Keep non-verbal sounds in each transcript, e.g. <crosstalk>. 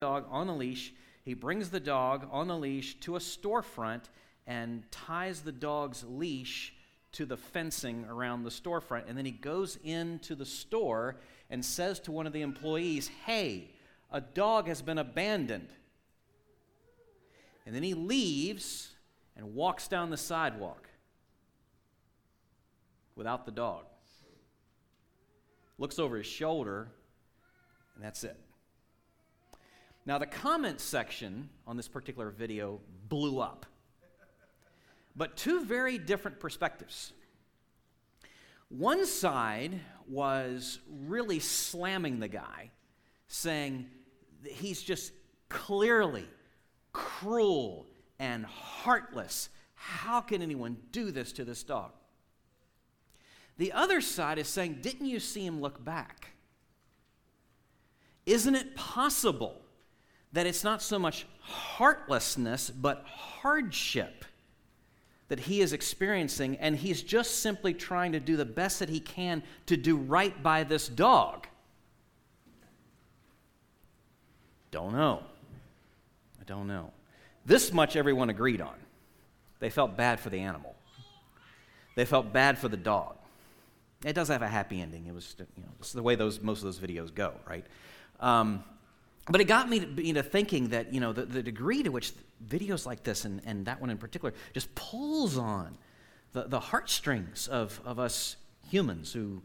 dog on a leash. He brings the dog on a leash to a storefront and ties the dog's leash to the fencing around the storefront. And then he goes into the store and says to one of the employees, Hey, a dog has been abandoned. And then he leaves and walks down the sidewalk without the dog. Looks over his shoulder, and that's it. Now, the comment section on this particular video blew up, but two very different perspectives. One side was really slamming the guy, saying he's just clearly cruel and heartless. How can anyone do this to this dog? The other side is saying, Didn't you see him look back? Isn't it possible that it's not so much heartlessness, but hardship that he is experiencing, and he's just simply trying to do the best that he can to do right by this dog. Don't know. I don't know. This much everyone agreed on. They felt bad for the animal. They felt bad for the dog. It does have a happy ending. It was, you know, is the way those most of those videos go, right? Um, but it got me to, you know, thinking that you know the, the degree to which videos like this and, and that one in particular just pulls on the, the heartstrings of, of us humans who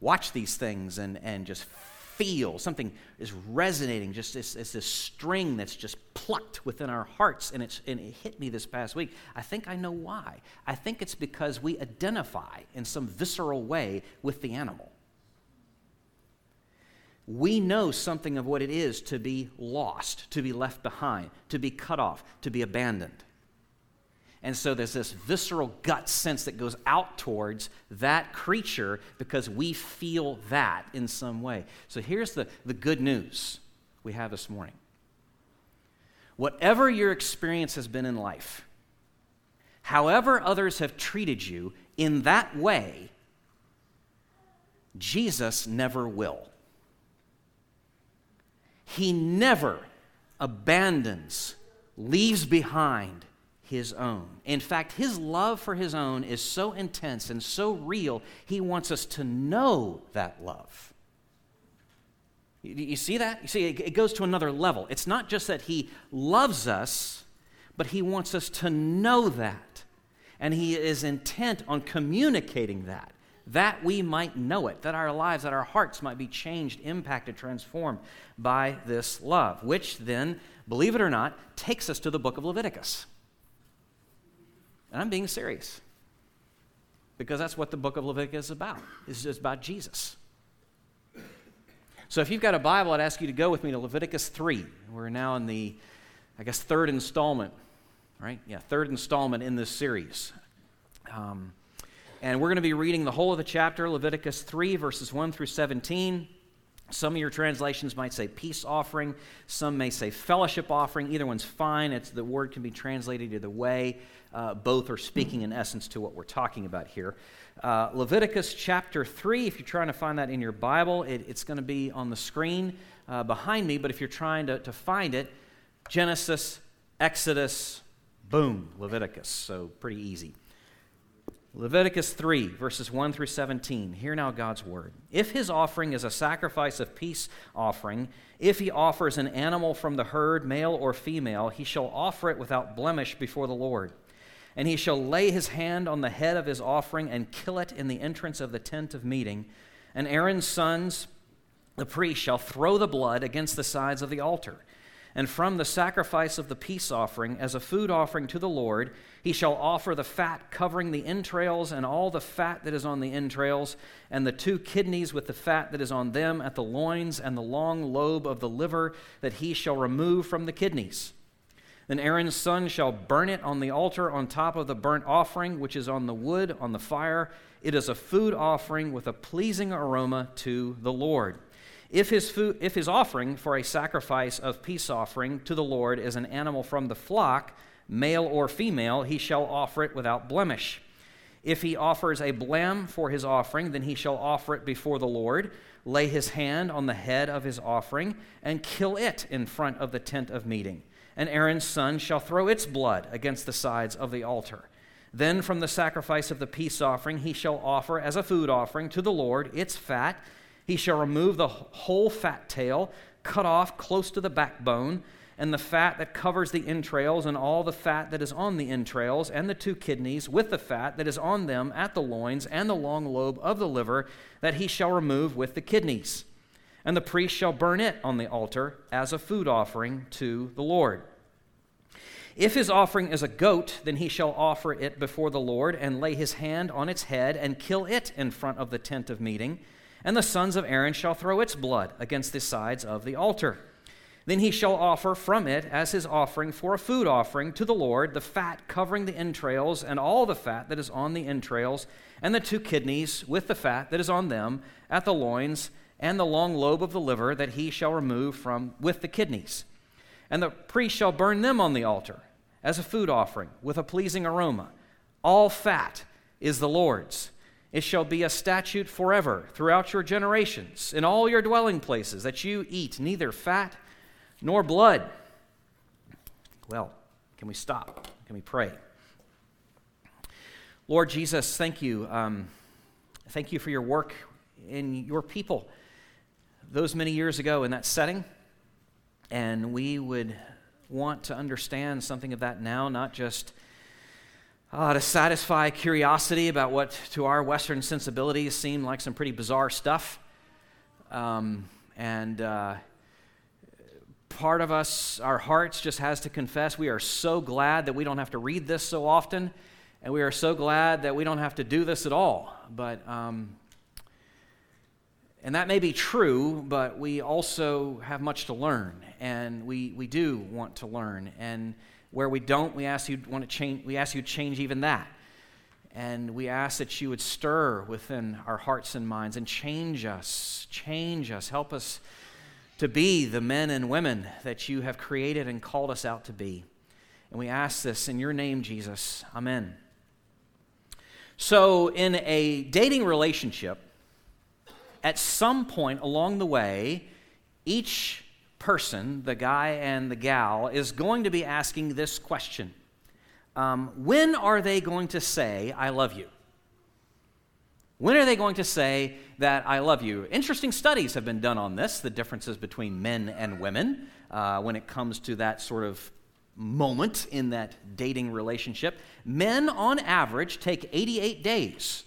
watch these things and, and just feel something is resonating just it's, it's this string that's just plucked within our hearts and, it's, and it hit me this past week. I think i know why. I think it's because we identify in some visceral way with the animal we know something of what it is to be lost, to be left behind, to be cut off, to be abandoned. And so there's this visceral gut sense that goes out towards that creature because we feel that in some way. So here's the, the good news we have this morning. Whatever your experience has been in life, however others have treated you in that way, Jesus never will. He never abandons, leaves behind his own. In fact, his love for his own is so intense and so real, he wants us to know that love. You, see that? You see, it goes to another level. It's not just that he loves us, but he wants us to know that. And he is intent on communicating that that we might know it, that our lives, that our hearts might be changed, impacted, transformed by this love, which then, believe it or not, takes us to the book of Leviticus. And I'm being serious because that's what the book of Leviticus is about. It's just about Jesus. So if you've got a Bible, I'd ask you to go with me to Leviticus 3. We're now in the, I guess, third installment, right? Yeah, third installment in this series. Um, and we're going to be reading the whole of the chapter, Leviticus 3, verses 1 through 17. Some of your translations might say peace offering. Some may say fellowship offering. Either one's fine. It's, the word can be translated either way. Uh, both are speaking in essence to what we're talking about here. Uh, Leviticus chapter 3, if you're trying to find that in your Bible, it, it's going to be on the screen uh, behind me. But if you're trying to, to find it, Genesis, Exodus, boom, Leviticus. So pretty easy. Leviticus 3, verses 1 through 17. Hear now God's word. If his offering is a sacrifice of peace offering, if he offers an animal from the herd, male or female, he shall offer it without blemish before the Lord. And he shall lay his hand on the head of his offering and kill it in the entrance of the tent of meeting. And Aaron's sons, the priest, shall throw the blood against the sides of the altar. And from the sacrifice of the peace offering, as a food offering to the Lord, he shall offer the fat covering the entrails and all the fat that is on the entrails, and the two kidneys with the fat that is on them at the loins, and the long lobe of the liver that he shall remove from the kidneys. Then Aaron's son shall burn it on the altar on top of the burnt offering, which is on the wood on the fire. It is a food offering with a pleasing aroma to the Lord. If his, food, if his offering for a sacrifice of peace offering to the Lord is an animal from the flock, male or female, he shall offer it without blemish. If he offers a lamb for his offering, then he shall offer it before the Lord, lay his hand on the head of his offering, and kill it in front of the tent of meeting. And Aaron's son shall throw its blood against the sides of the altar. Then from the sacrifice of the peace offering he shall offer as a food offering to the Lord its fat. He shall remove the whole fat tail, cut off close to the backbone and the fat that covers the entrails, and all the fat that is on the entrails, and the two kidneys, with the fat that is on them at the loins, and the long lobe of the liver, that he shall remove with the kidneys. And the priest shall burn it on the altar as a food offering to the Lord. If his offering is a goat, then he shall offer it before the Lord, and lay his hand on its head, and kill it in front of the tent of meeting. And the sons of Aaron shall throw its blood against the sides of the altar. Then he shall offer from it as his offering for a food offering to the Lord the fat covering the entrails and all the fat that is on the entrails, and the two kidneys with the fat that is on them at the loins, and the long lobe of the liver that he shall remove from with the kidneys. And the priest shall burn them on the altar as a food offering with a pleasing aroma. All fat is the Lord's. It shall be a statute forever throughout your generations in all your dwelling places that you eat neither fat nor blood. Well, can we stop? Can we pray? Lord Jesus, thank you. Um, thank you for your work in your people those many years ago in that setting. And we would want to understand something of that now, not just uh, to satisfy curiosity about what to our Western sensibilities seem like some pretty bizarre stuff. Um, and uh, part of us, our hearts, just has to confess we are so glad that we don't have to read this so often, and we are so glad that we don't have to do this at all. But, um, and that may be true, but we also have much to learn, and we, we do want to learn. And where we don't, we ask you want to change. We ask you to change even that, and we ask that you would stir within our hearts and minds and change us, change us, help us to be the men and women that you have created and called us out to be. And we ask this in your name, Jesus. Amen. So, in a dating relationship, at some point along the way, each person, the guy and the gal, is going to be asking this question um, When are they going to say, I love you? When are they going to say that I love you? Interesting studies have been done on this, the differences between men and women uh, when it comes to that sort of moment in that dating relationship. Men, on average, take 88 days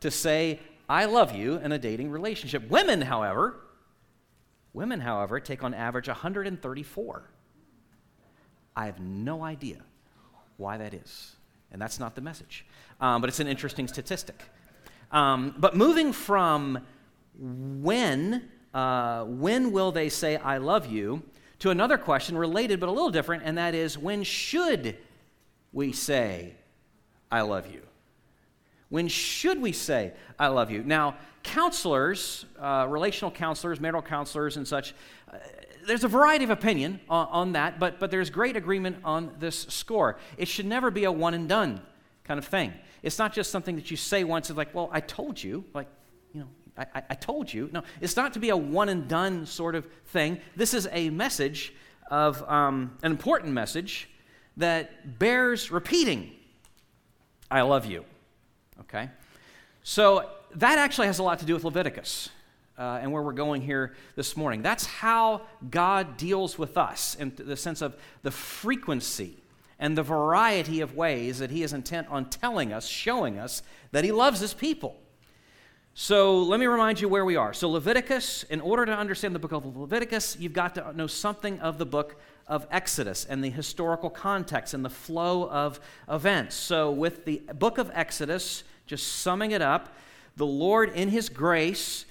to say, I love you in a dating relationship. Women, however, women, however, take on average 134. I have no idea why that is. And that's not the message. Um, but it's an interesting statistic. Um, but moving from when, uh, when will they say, I love you, to another question related but a little different, and that is, when should we say, I love you? When should we say, I love you? Now, counselors, uh, relational counselors, marital counselors, and such, uh, there's a variety of opinion on, on, that, but, but there's great agreement on this score. It should never be a one and done kind of thing. It's not just something that you say once, it's like, well, I told you, like, you know, I, I told you. No, it's not to be a one and done sort of thing. This is a message of um, an important message that bears repeating. I love you. Okay? So that actually has a lot to do with Leviticus. Uh, and where we're going here this morning. That's how God deals with us in the sense of the frequency and the variety of ways that he is intent on telling us, showing us that he loves his people. So let me remind you where we are. So, Leviticus, in order to understand the book of Leviticus, you've got to know something of the book of Exodus and the historical context and the flow of events. So, with the book of Exodus, just summing it up, the Lord, in his grace,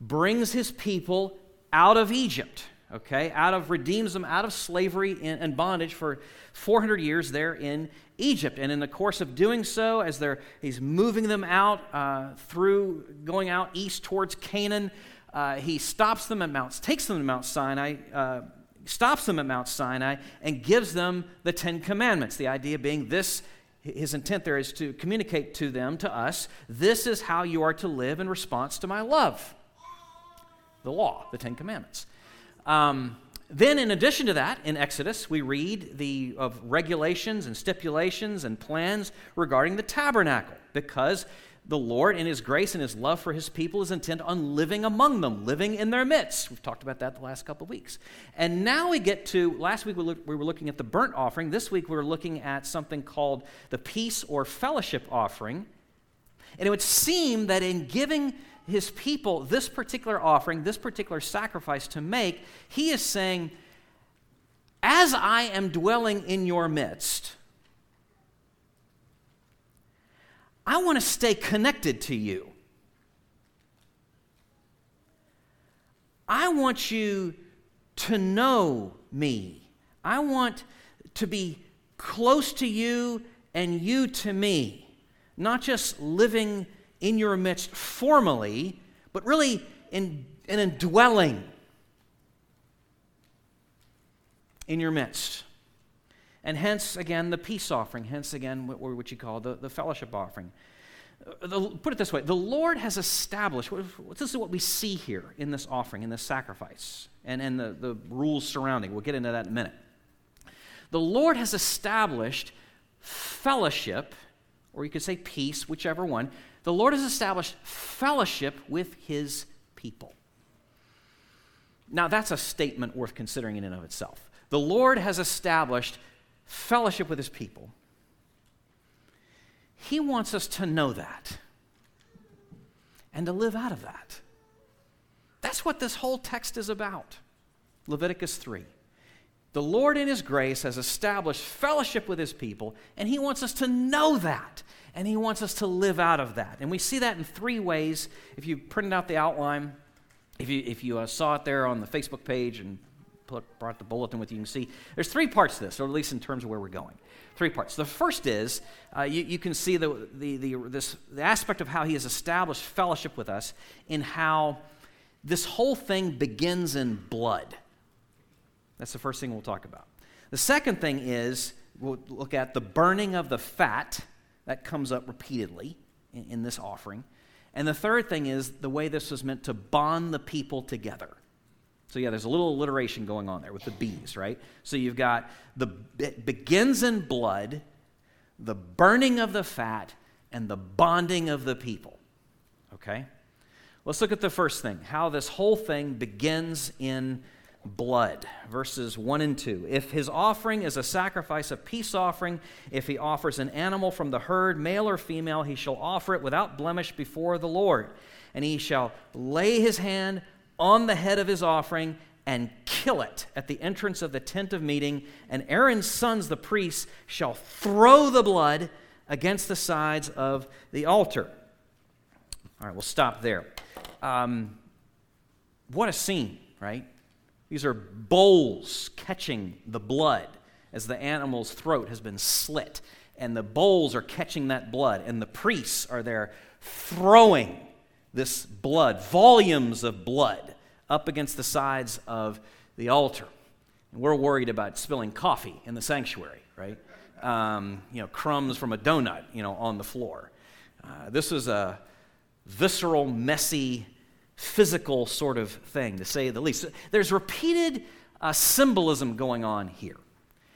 brings his people out of Egypt okay, out of redeems them out of slavery and bondage for 400 years there in Egypt. And in the course of doing so, as they're, he's moving them out uh, through going out east towards Canaan, uh, he stops them at Mount, takes them to Mount Sinai, uh, stops them at Mount Sinai, and gives them the Ten Commandments. The idea being this his intent there is to communicate to them, to us, this is how you are to live in response to my love the law, the Ten Commandments. Um, then, in addition to that, in Exodus, we read the, of regulations and stipulations and plans regarding the tabernacle because the Lord, in His grace and His love for His people, is intent on living among them, living in their midst. We've talked about that the last couple of weeks. And now we get to last week we, we were looking at the burnt offering. This week we're looking at something called the peace or fellowship offering. And it would seem that in giving his people this particular offering, this particular sacrifice to make, he is saying, As I am dwelling in your midst, I want to stay connected to you. I want you to know me. I want to be close to you and you to me, not just living in your midst formally, but really in, in indwelling in your midst. And hence, again, the peace offering, hence, again, what, what you call the, the fellowship offering. Uh, the, put it this way the Lord has established, this is what we see here in this offering, in this sacrifice, and, and the, the rules surrounding. We'll get into that in a minute. The Lord has established fellowship, or you could say peace, whichever one. The Lord has established fellowship with his people. Now, that's a statement worth considering in and of itself. The Lord has established fellowship with his people. He wants us to know that and to live out of that. That's what this whole text is about. Leviticus 3. The Lord, in His grace, has established fellowship with His people, and He wants us to know that, and He wants us to live out of that. And we see that in three ways. If you printed out the outline, if you, if you uh, saw it there on the Facebook page and put, brought the bulletin with you, you can see there's three parts to this, or at least in terms of where we're going. Three parts. The first is uh, you, you, can see the, the, the, this, the aspect of how he has established fellowship with us in how this whole thing begins in blood. That's the first thing we'll talk about. The second thing is we'll look at the burning of the fat. That comes up repeatedly in, in this offering. And the third thing is the way this was meant to bond the people together. So, yeah, there's a little alliteration going on there with the B's, right? So, you've got the it begins in blood, the burning of the fat, and the bonding of the people. Okay? Let's look at the first thing how this whole thing begins in blood. Verses 1 and 2. If his offering is a sacrifice, a peace offering, if he offers an animal from the herd, male or female, he shall offer it without blemish before the Lord. And he shall lay his hand on the head of his offering and kill it at the entrance of the tent of meeting, and Aaron's sons, the priests, shall throw the blood against the sides of the altar. All right, we'll stop there. Um, what a scene, right? These are bowls catching the blood as the animal's throat has been slit, and the bowls are catching that blood, and the priests are there throwing this blood, volumes of blood, up against the sides of the altar. And we're worried about spilling coffee in the sanctuary, right? Um, you know, crumbs from a donut, you know, on the floor. Uh, this is a visceral, messy, physical sort of thing, to say the least. There's repeated uh, symbolism going on here.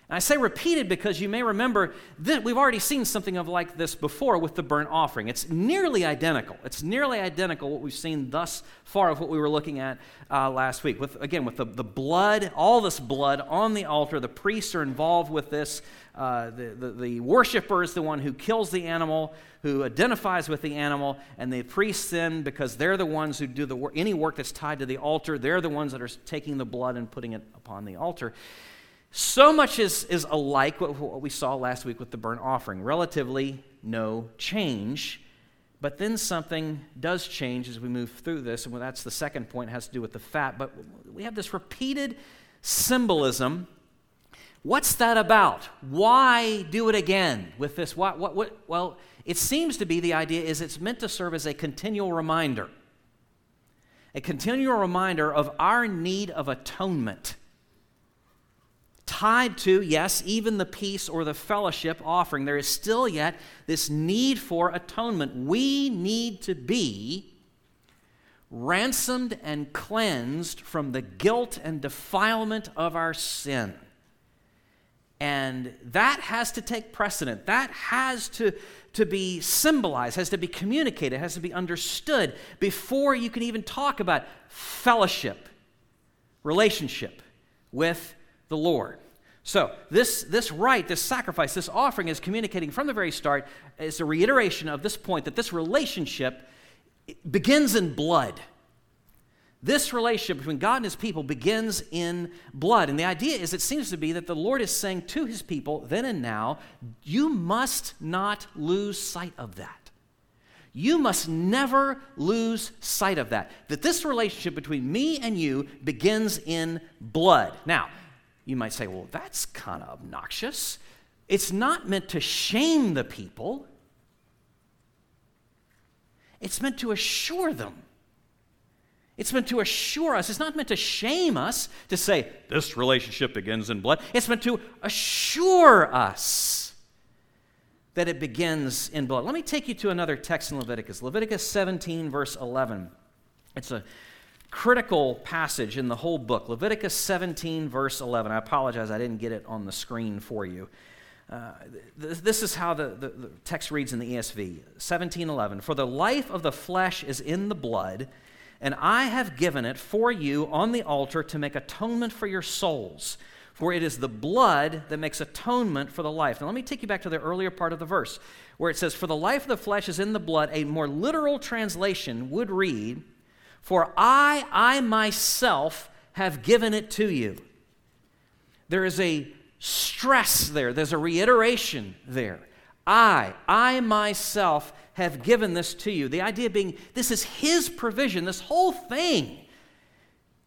And I say repeated because you may remember that we've already seen something of like this before with the burnt offering. It's nearly identical. It's nearly identical what we've seen thus far of what we were looking at uh, last week. With again, with the, the blood, all this blood on the altar, the priests are involved with this. Uh, the, the, the worshiper is the one who kills the animal, who identifies with the animal, and the priests then, because they're the ones who do the work, any work that's tied to the altar, they're the ones that are taking the blood and putting it upon the altar. So much is, is alike what, what we saw last week with the burnt offering. Relatively no change. But then something does change as we move through this, and that's the second point, it has to do with the fat. But we have this repeated symbolism. What's that about? Why do it again with this? What, what, what? Well, it seems to be the idea is it's meant to serve as a continual reminder, a continual reminder of our need of atonement tied to, yes, even the peace or the fellowship offering. There is still yet this need for atonement. We need to be ransomed and cleansed from the guilt and defilement of our sin. And that has to take precedent. That has to, to be symbolized, has to be communicated, has to be understood before you can even talk about fellowship, relationship with the Lord. So, this, this rite, this sacrifice, this offering is communicating from the very start. It's a reiteration of this point that this relationship begins in blood. This relationship between God and his people begins in blood. And the idea is, it seems to be that the Lord is saying to his people, then and now, you must not lose sight of that. You must never lose sight of that. That this relationship between me and you begins in blood. Now, you might say, well, that's kind of obnoxious. It's not meant to shame the people, it's meant to assure them. It's meant to assure us. It's not meant to shame us to say, this relationship begins in blood. It's meant to assure us that it begins in blood. Let me take you to another text in Leviticus Leviticus 17, verse 11. It's a critical passage in the whole book. Leviticus 17, verse 11. I apologize, I didn't get it on the screen for you. Uh, this is how the, the, the, text reads in the ESV 1711 For the life of the flesh is in the blood, and I have given it for you on the altar to make atonement for your souls. For it is the blood that makes atonement for the life. Now, let me take you back to the earlier part of the verse where it says, For the life of the flesh is in the blood. A more literal translation would read, For I, I myself have given it to you. There is a stress there, there's a reiteration there. I, I myself have given this to you. The idea being this is His provision, this whole thing.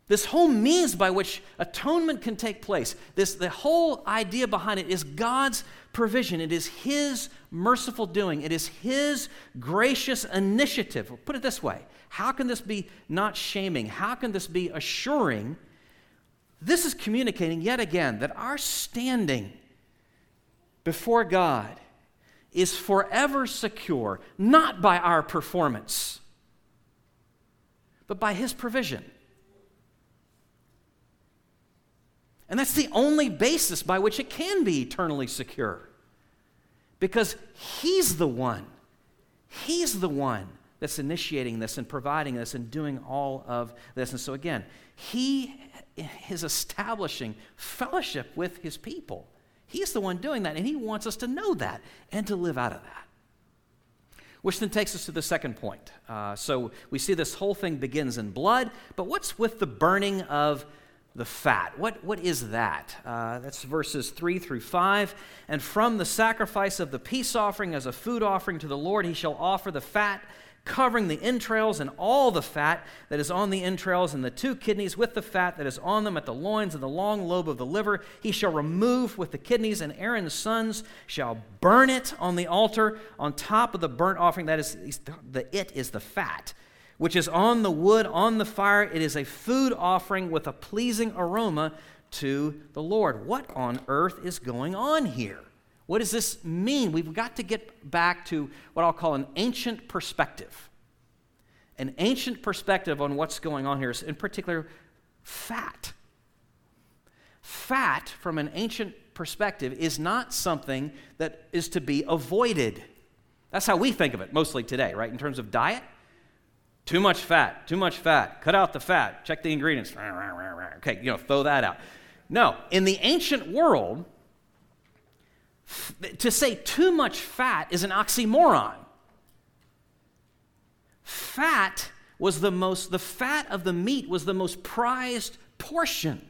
This whole means by which atonement can take place. This, the whole idea behind it is God's provision. It is His merciful doing. It is His gracious initiative. put it this way How can this be not shaming? How can this be assuring this is communicating yet again that our standing before God is forever secure, not by our performance, but by His provision. And that's the only basis by which it can be eternally secure. Because He's the one, He's the one that's initiating this and providing this and doing all of this. And so, again, He is establishing fellowship with his people. He's the one doing that, and he wants us to know that and to live out of that. Which then takes us to the second point. Uh, so we see this whole thing begins in blood, but what's with the burning of the fat? What, what is that? Uh, that's verses 3 through 5. And from the sacrifice of the peace offering as a food offering to the Lord, he shall offer the fat covering the entrails and all the fat that is on the entrails, and the two kidneys with the fat that is on them at the loins and the long lobe of the liver. He shall remove with the kidneys, and Aaron's sons shall burn it on the altar on top of the burnt offering. That is, the it is the fat, which is on the wood, on the fire. It is a food offering with a pleasing aroma to the Lord. What on earth is going on here? What does this mean? We've got to get back to what I'll call an ancient perspective. An ancient perspective on what's going on here is, in particular, fat. Fat, from an ancient perspective, is not something that is to be avoided. That's how we think of it mostly today, right? In terms of diet, too much fat, too much fat, cut out the fat, check the ingredients. Okay, you know, throw that out. No, in the ancient world, to say too much fat is an oxymoron. Fat was the most, the fat of the meat was the most prized portion.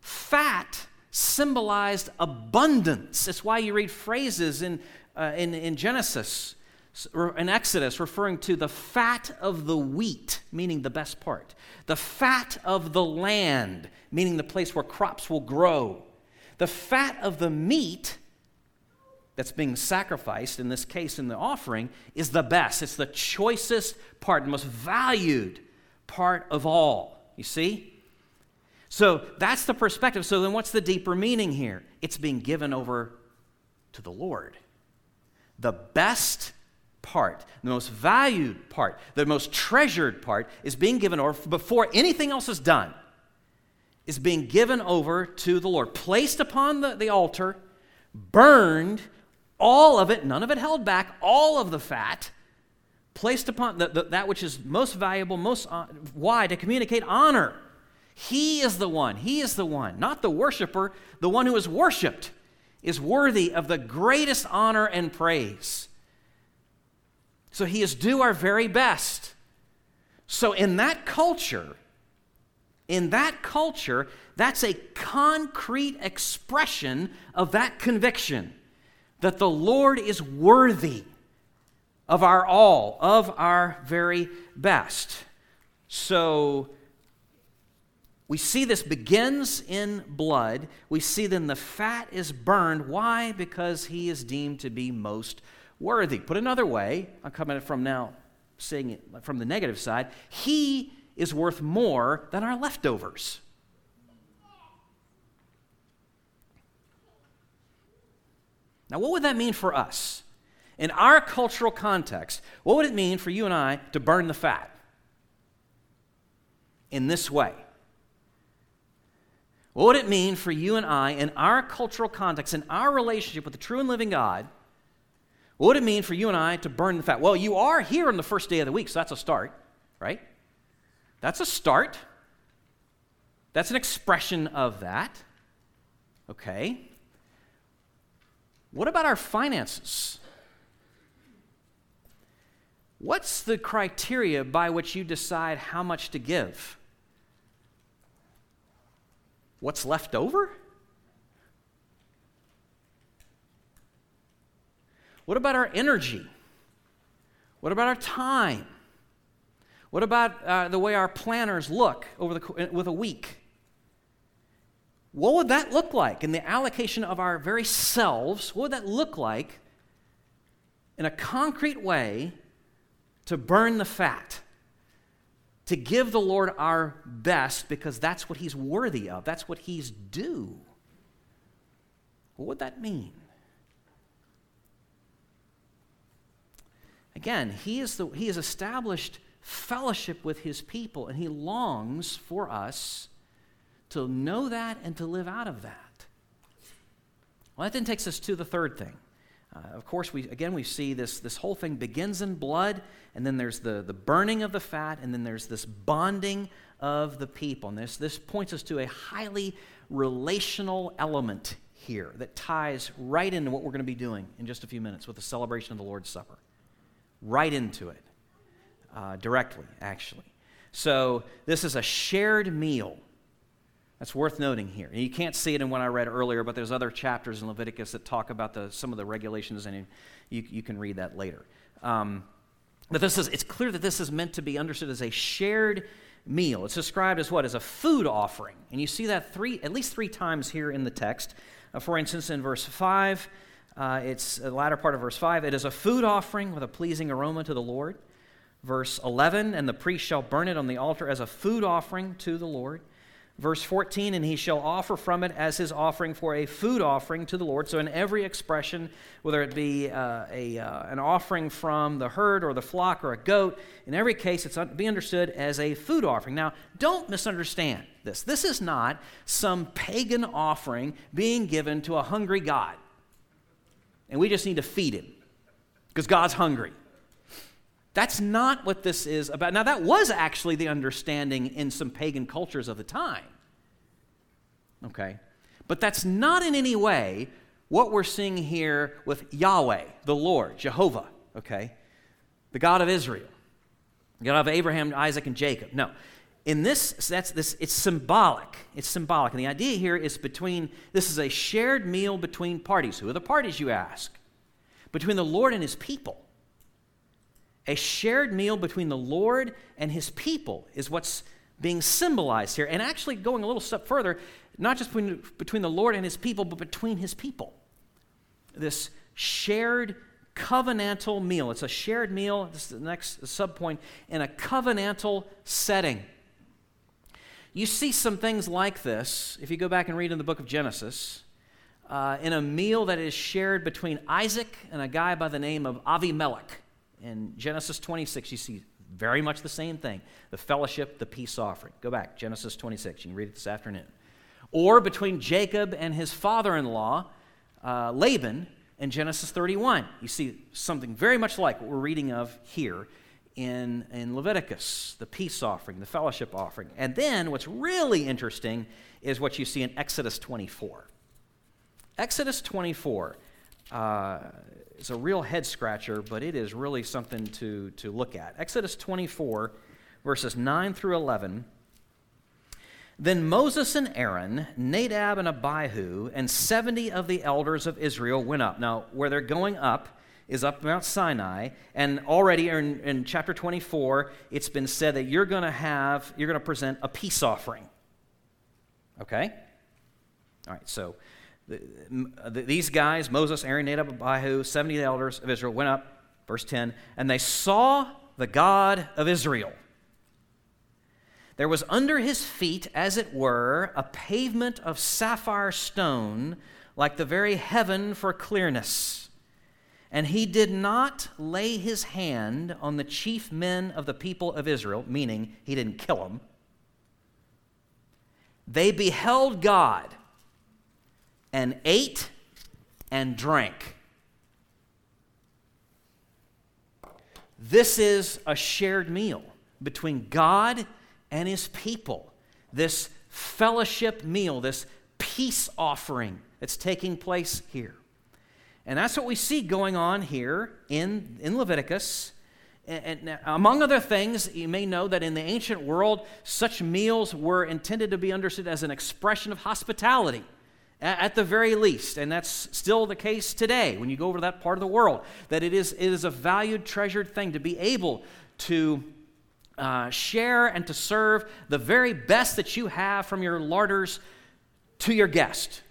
Fat symbolized abundance. That's why you read phrases in, uh, in, in Genesis, in Exodus, referring to the fat of the wheat, meaning the best part, the fat of the land, meaning the place where crops will grow the fat of the meat that's being sacrificed, in this case in the offering, is the best. It's the choicest part, the most valued part of all. You see? So that's the perspective. So then, what's the deeper meaning here? It's being given over to the Lord. The best part, the most valued part, the most treasured part is being given over before anything else is done, is being given over to the Lord, placed upon the, the altar, burned, all of it, none of it held back, all of the fat, placed upon the, the, that which is most valuable, most uh, wide to communicate honor. He is the one, He is the one, not the worshiper, the one who is worshiped is worthy of the greatest honor and praise. So he is do our very best. So in that culture, in that culture, that's a concrete expression of that conviction that the Lord is worthy of our all, of our very best. So we see this begins in blood. We see then the fat is burned. Why? Because he is deemed to be most worthy. Put another way, I'm coming from now seeing it from the negative side, he is worth more than our leftovers. Now, what would that mean for us? In our cultural context, what would it mean for you and I to burn the fat? In this way. What would it mean for you and I in our cultural context, in our relationship with the true and living God? What would it mean for you and I to burn the fat? Well, you are here on the first day of the week, so that's a start, right? That's a start. That's an expression of that. Okay. What about our finances? What's the criteria by which you decide how much to give? What's left over? What about our energy? What about our time? What about uh, the way our planners look over the, with a week? What would that look like in the allocation of our very selves? What would that look like in a concrete way to burn the fat? To give the Lord our best because that's what He's worthy of, that's what He's due. What would that mean? Again, he, is the, he has established fellowship with his people, and he longs for us to know that and to live out of that. Well, that then takes us to the third thing. Uh, of course, we, again, we see this, this whole thing begins in blood, and then there's the, the burning of the fat, and then there's this bonding of the people. And this, this points us to a highly relational element here that ties right into what we're going to be doing in just a few minutes with the celebration of the Lord's Supper right into it uh, directly, actually. So this is a shared meal. That's worth noting here. You can't see it in what I read earlier, but there's other chapters in Leviticus that talk about the, some of the regulations, and you, you can read that later. Um, but this is, it's clear that this is meant to be understood as a shared meal. It's described as what? As a food offering. And you see that three, at least three times here in the text. Uh, for instance, in verse 5, uh, it's the latter part of verse 5. It is a food offering with a pleasing aroma to the Lord. Verse 11, and the priest shall burn it on the altar as a food offering to the Lord. Verse 14, and he shall offer from it as his offering for a food offering to the Lord. So, in every expression, whether it be uh, a, uh, an offering from the herd or the flock or a goat, in every case, it's to be understood as a food offering. Now, don't misunderstand this. This is not some pagan offering being given to a hungry God and we just need to feed him because God's hungry. That's not what this is about. Now, that was actually the understanding in some pagan cultures of the time. Okay? But that's not in any way what we're seeing here with Yahweh, the Lord, Jehovah, okay? The God of Israel, the God of Abraham, Isaac, and Jacob. No in this that's this it's symbolic it's symbolic and the idea here is between this is a shared meal between parties who are the parties you ask between the lord and his people a shared meal between the lord and his people is what's being symbolized here. And actually going a little step further not just between, between the lord and his people but between his people. This shared covenantal meal. It's a shared meal. This is the next subpoint in a covenantal setting. You see some things like this if you go back and read in the book of Genesis. Uh, in a meal that is shared between Isaac and a guy by the name of Avimelech. In Genesis 26, you see very much the same thing the fellowship, the peace offering. Go back, Genesis 26. You can read it this afternoon. Or between Jacob and his father in law, uh, Laban, in Genesis 31. You see something very much like what we're reading of here in, in Leviticus the peace offering, the fellowship offering. And then what's really interesting is what you see in Exodus 24. Exodus 24 uh, a real head scratcher, but it is really something to, to look at. Exodus 24, verses 9 through 11. Then Moses and Aaron, Nadab and Abihu, and 70 of the elders of Israel went up. Now, where they're going up is up Mount Sinai, and already in, in chapter 24, it's been said that you're going to have, you're going to present a peace offering. Okay? All right, so these guys, Moses, Aaron, Nadab, Abihu, 70 elders of Israel, went up, verse 10, and they saw the God of Israel. There was under his feet, as it were, a pavement of sapphire stone, like the very heaven for clearness. And he did not lay his hand on the chief men of the people of Israel, meaning he didn't kill them. They beheld God and ate and drank. This is a shared meal between God and his people. This fellowship meal, this peace offering that's taking place here. And that's what we see going on here in, in Leviticus. And, and among other things, you may know that in the ancient world, such meals were intended to be understood as an expression of hospitality at the very least, and that's still the case today when you go over to that part of the world, that it is, it is a valued, treasured thing to be able to uh, share and to serve the very best that you have from your larders to your guest.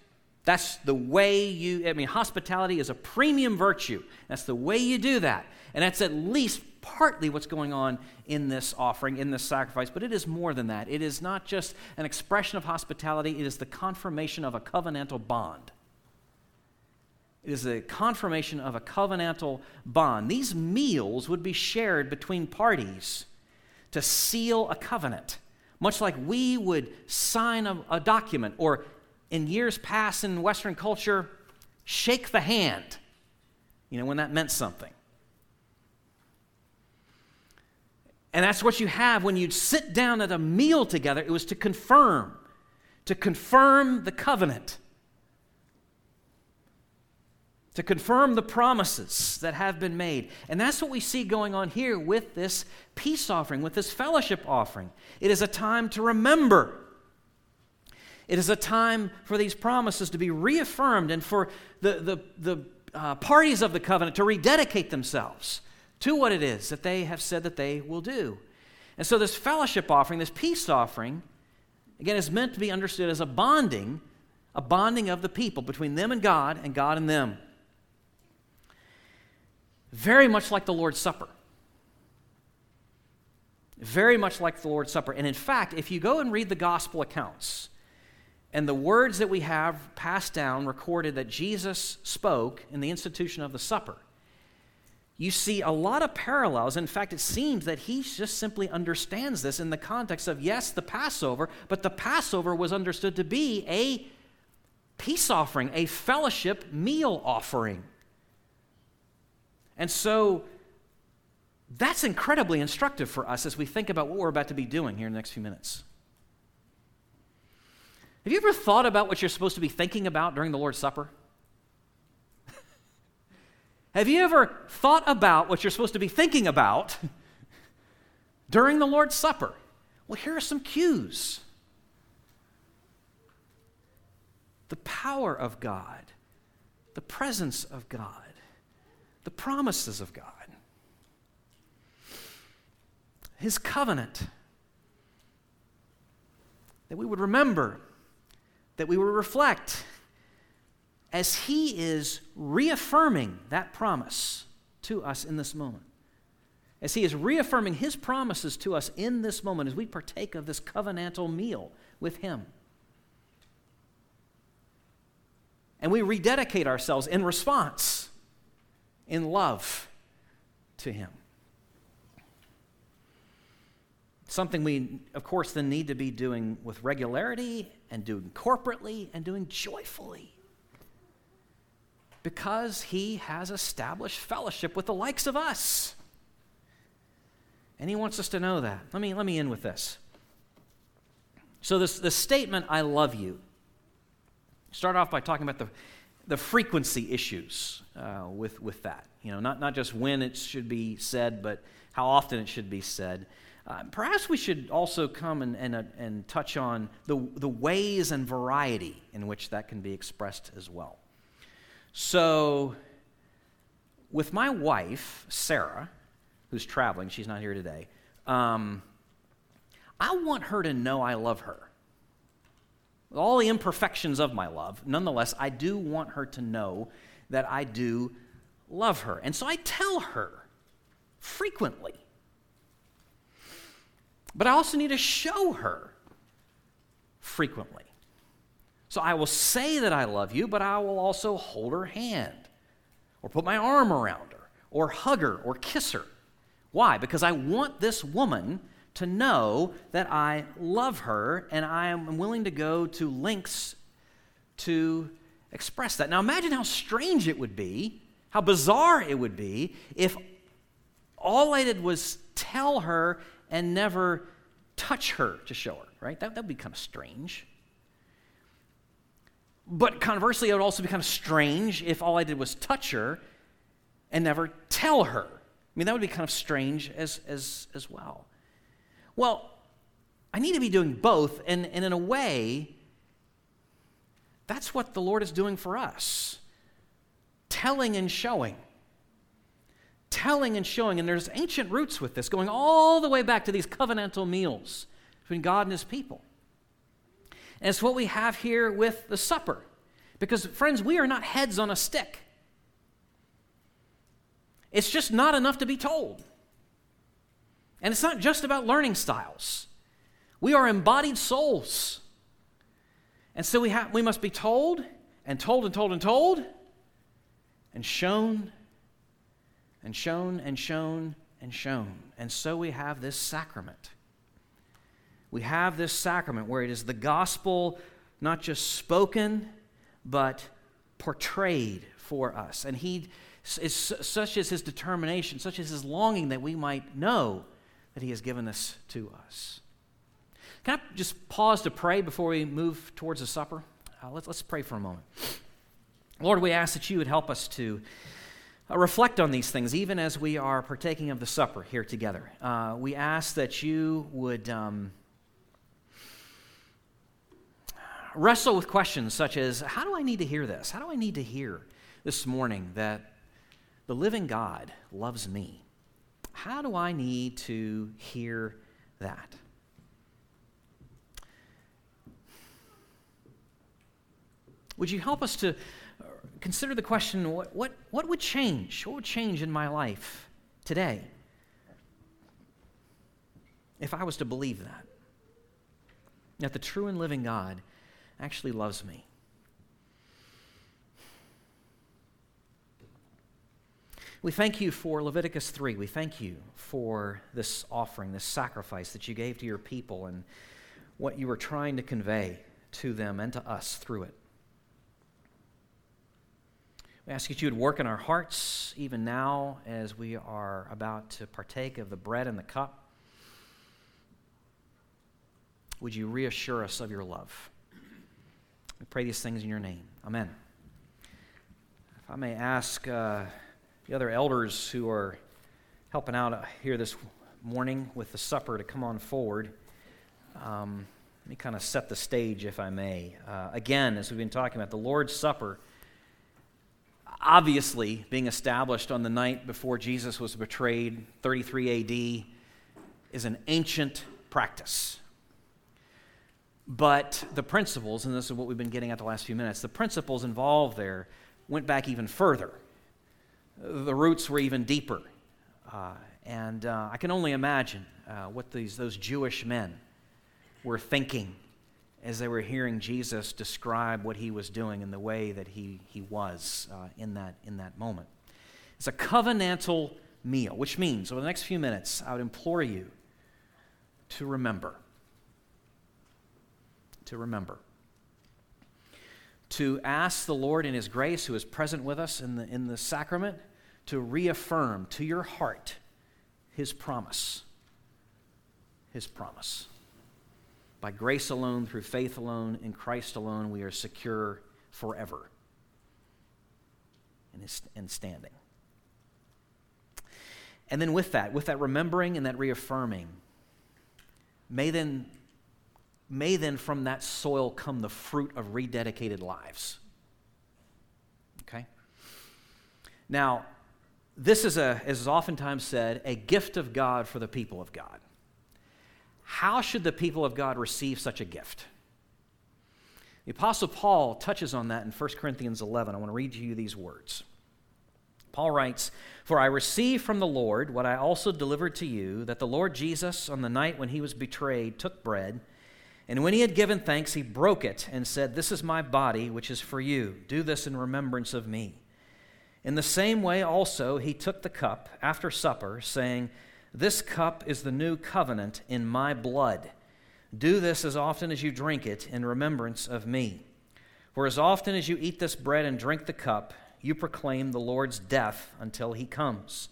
That's the way you, I mean, hospitality is a premium virtue. That's the way you do that. And that's at least partly what's going on in this offering, in this sacrifice, but it is more than that. It is not just an expression of hospitality, it is the confirmation of a covenantal bond. It is a confirmation of a covenantal bond. These meals would be shared between parties to seal a covenant, much like we would sign a, a document or, in years past in Western culture, shake the hand, you know, when that meant something. And that's what you have when you sit down at a meal together. It was to confirm, to confirm the covenant, to confirm the promises that have been made. And that's what we see going on here with this peace offering, with this fellowship offering. It is a time to remember. It is a time for these promises to be reaffirmed and for the, the, the uh, parties of the covenant to rededicate themselves to what it is that they have said that they will do. And so, this fellowship offering, this peace offering, again, is meant to be understood as a bonding, a bonding of the people between them and God and God and them. Very much like the Lord's Supper. Very much like the Lord's Supper. And in fact, if you go and read the gospel accounts, and the words that we have passed down, recorded that Jesus spoke in the institution of the supper, you see a lot of parallels. In fact, it seems that he just simply understands this in the context of, yes, the Passover, but the Passover was understood to be a peace offering, a fellowship meal offering. And so that's incredibly instructive for us as we think about what we're about to be doing here in the next few minutes. Have you ever thought about what you're supposed to be thinking about during the Lord's Supper? Have you ever thought about what you're supposed to be thinking about <laughs> during the Lord's Supper? Well, here are some cues the power of God, the presence of God, the promises of God, His covenant. That we would remember, that we would reflect as he is reaffirming that promise to us in this moment. as he is reaffirming his promises to us in this moment as we partake of this covenantal meal with him. And we rededicate ourselves in response, in love to him. Something we, of course, then need to be doing with regularity and doing corporately and doing joyfully. Because he has established fellowship with the likes of us. And he wants us to know that. Let me, let me end with this. So, this, this statement, I love you, start off by talking about the, the frequency issues uh, with, with that. You know, not, not just when it should be said, but how often it should be said. Uh, perhaps we should also come and, and, uh, and touch on the, the ways and variety in which that can be expressed as well. So, with my wife, Sarah, who's traveling, she's not here today, um, I want her to know I love her. With all the imperfections of my love, nonetheless, I do want her to know that I do love her. And so I tell her frequently. But I also need to show her frequently. So I will say that I love you, but I will also hold her hand or put my arm around her or hug her or kiss her. Why? Because I want this woman to know that I love her and I am willing to go to lengths to express that. Now imagine how strange it would be, how bizarre it would be if all I did was tell her and never touch her to show her, right? That would be kind of strange. But conversely, it would also be kind of strange if all I did was touch her and never tell her. I mean, that would be kind of strange as, as, as well. Well, I need to be doing both, and, and in a way, that's what the Lord is doing for us telling and showing telling and showing. And there's ancient roots with this, going all the way back to these covenantal meals between God and his people. And it's what we have here with the supper. Because, friends, we are not heads on a stick. It's just not enough to be told. And it's not just about learning styles. We are embodied souls. And so we, have, we must be told and told and told and told and shown and shown and shown and shown. And so we have this sacrament. We have this sacrament where it is the gospel not just spoken, but portrayed for us. And he is such as his determination, such as his longing that we might know that he has given this to us. Can I just pause to pray before we move towards the supper? Uh, let's, let's pray for a moment. Lord, we ask that you would help us to uh, reflect on these things, even as we are partaking of the supper here together. Uh, we ask that you would um, wrestle with questions such as How do I need to hear this? How do I need to hear this morning that the living God loves me? How do I need to hear that? Would you help us to consider the question what, what, what would change? What would change in my life today if I was to believe that? That the true and living God actually loves me. We thank you for Leviticus 3. We thank you for this offering, this sacrifice that you gave to your people, and what you were trying to convey to them and to us through it. We ask that you would work in our hearts even now as we are about to partake of the bread and the cup. Would you reassure us of your love? We pray these things in your name. Amen. If I may ask uh, the other elders who are helping out here this morning with the supper to come on forward. Um, let me kind of set the stage, if I may. Uh, again, as we've been talking about, the Lord's Supper obviously being established on the night before Jesus was betrayed, 33 AD, is an ancient practice. But the principles, and this is what we've been getting at the last few minutes, the principles involved there went back even further. The roots were even deeper. Uh, And uh, I can only imagine uh, what these, those Jewish men were thinking as they were hearing Jesus describe what he was doing and the way that he, he was uh, in, that, in that moment. It's a covenantal meal, which means over the next few minutes, I would implore you to remember. To remember. To ask the Lord in His grace, who is present with us in the, in the sacrament, to reaffirm to your heart His promise. His promise. By grace alone, through faith alone, in Christ alone, we are secure forever and standing. And then with that, with that remembering and that reaffirming, may then, may then from that soil come the fruit of rededicated lives. Okay? Now, this is, a, as is oftentimes said, a gift of God for the people of God. How should the people of God receive such a gift? The Apostle Paul touches on that in 1 Corinthians 11. I want to read to you these words. Paul writes, For I received from the Lord what I also delivered to you, that the Lord Jesus, on the night when he was betrayed, took bread, and when he had given thanks, he broke it and said, This is my body, which is for you. Do this in remembrance of me. In the same way, also, he took the cup after supper, saying, this cup is the new covenant in my blood. Do this as often as you drink it in remembrance of me. For as often as you eat this bread and drink the cup, you proclaim the Lord's death until he comes.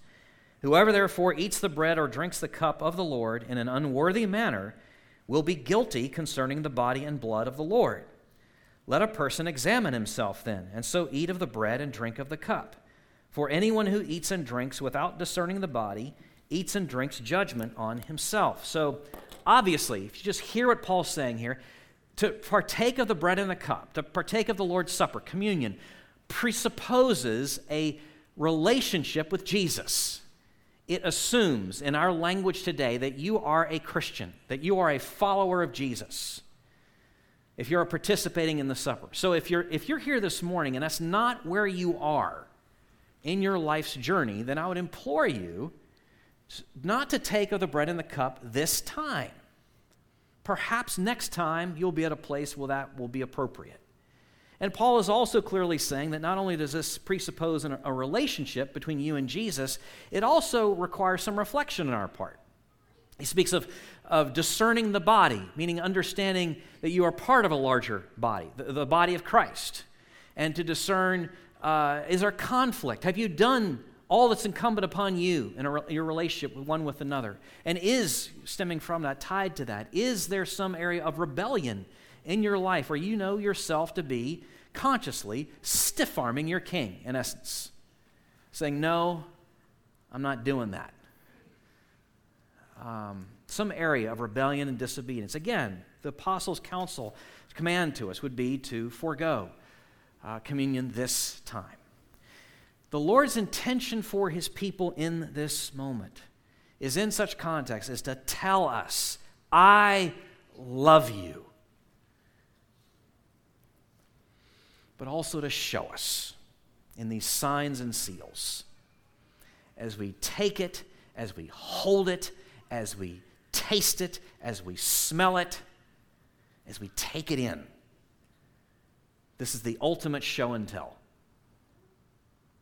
Whoever therefore eats the bread or drinks the cup of the Lord in an unworthy manner will be guilty concerning the body and blood of the Lord. Let a person examine himself then, and so eat of the bread and drink of the cup. For anyone who eats and drinks without discerning the body, eats and drinks judgment on himself. So, obviously, if you just hear what Paul's saying here, to partake of the bread and the cup, to partake of the Lord's Supper, communion, presupposes a relationship with Jesus. It assumes, in our language today, that you are a Christian, that you are a follower of Jesus, if you're participating in the supper. So if you're, if you're here this morning and that's not where you are in your life's journey, then I would implore you not to take of the bread and the cup this time. Perhaps next time you'll be at a place where that will be appropriate. And Paul is also clearly saying that not only does this presuppose a relationship between you and Jesus, it also requires some reflection on our part. He speaks of, of discerning the body, meaning understanding that you are part of a larger body, the, the body of Christ. And to discern uh, is there conflict? Have you done all that's incumbent upon you in your relationship with one with another. And is, stemming from that, tied to that, is there some area of rebellion in your life where you know yourself to be consciously stiff arming your king, in essence? Saying, No, I'm not doing that. Um, some area of rebellion and disobedience. Again, the apostles' counsel command to us would be to forego uh, communion this time. The Lord's intention for his people in this moment is in such context is to tell us, I love you. But also to show us in these signs and seals as we take it, as we hold it, as we taste it, as we smell it, as we take it in. This is the ultimate show and tell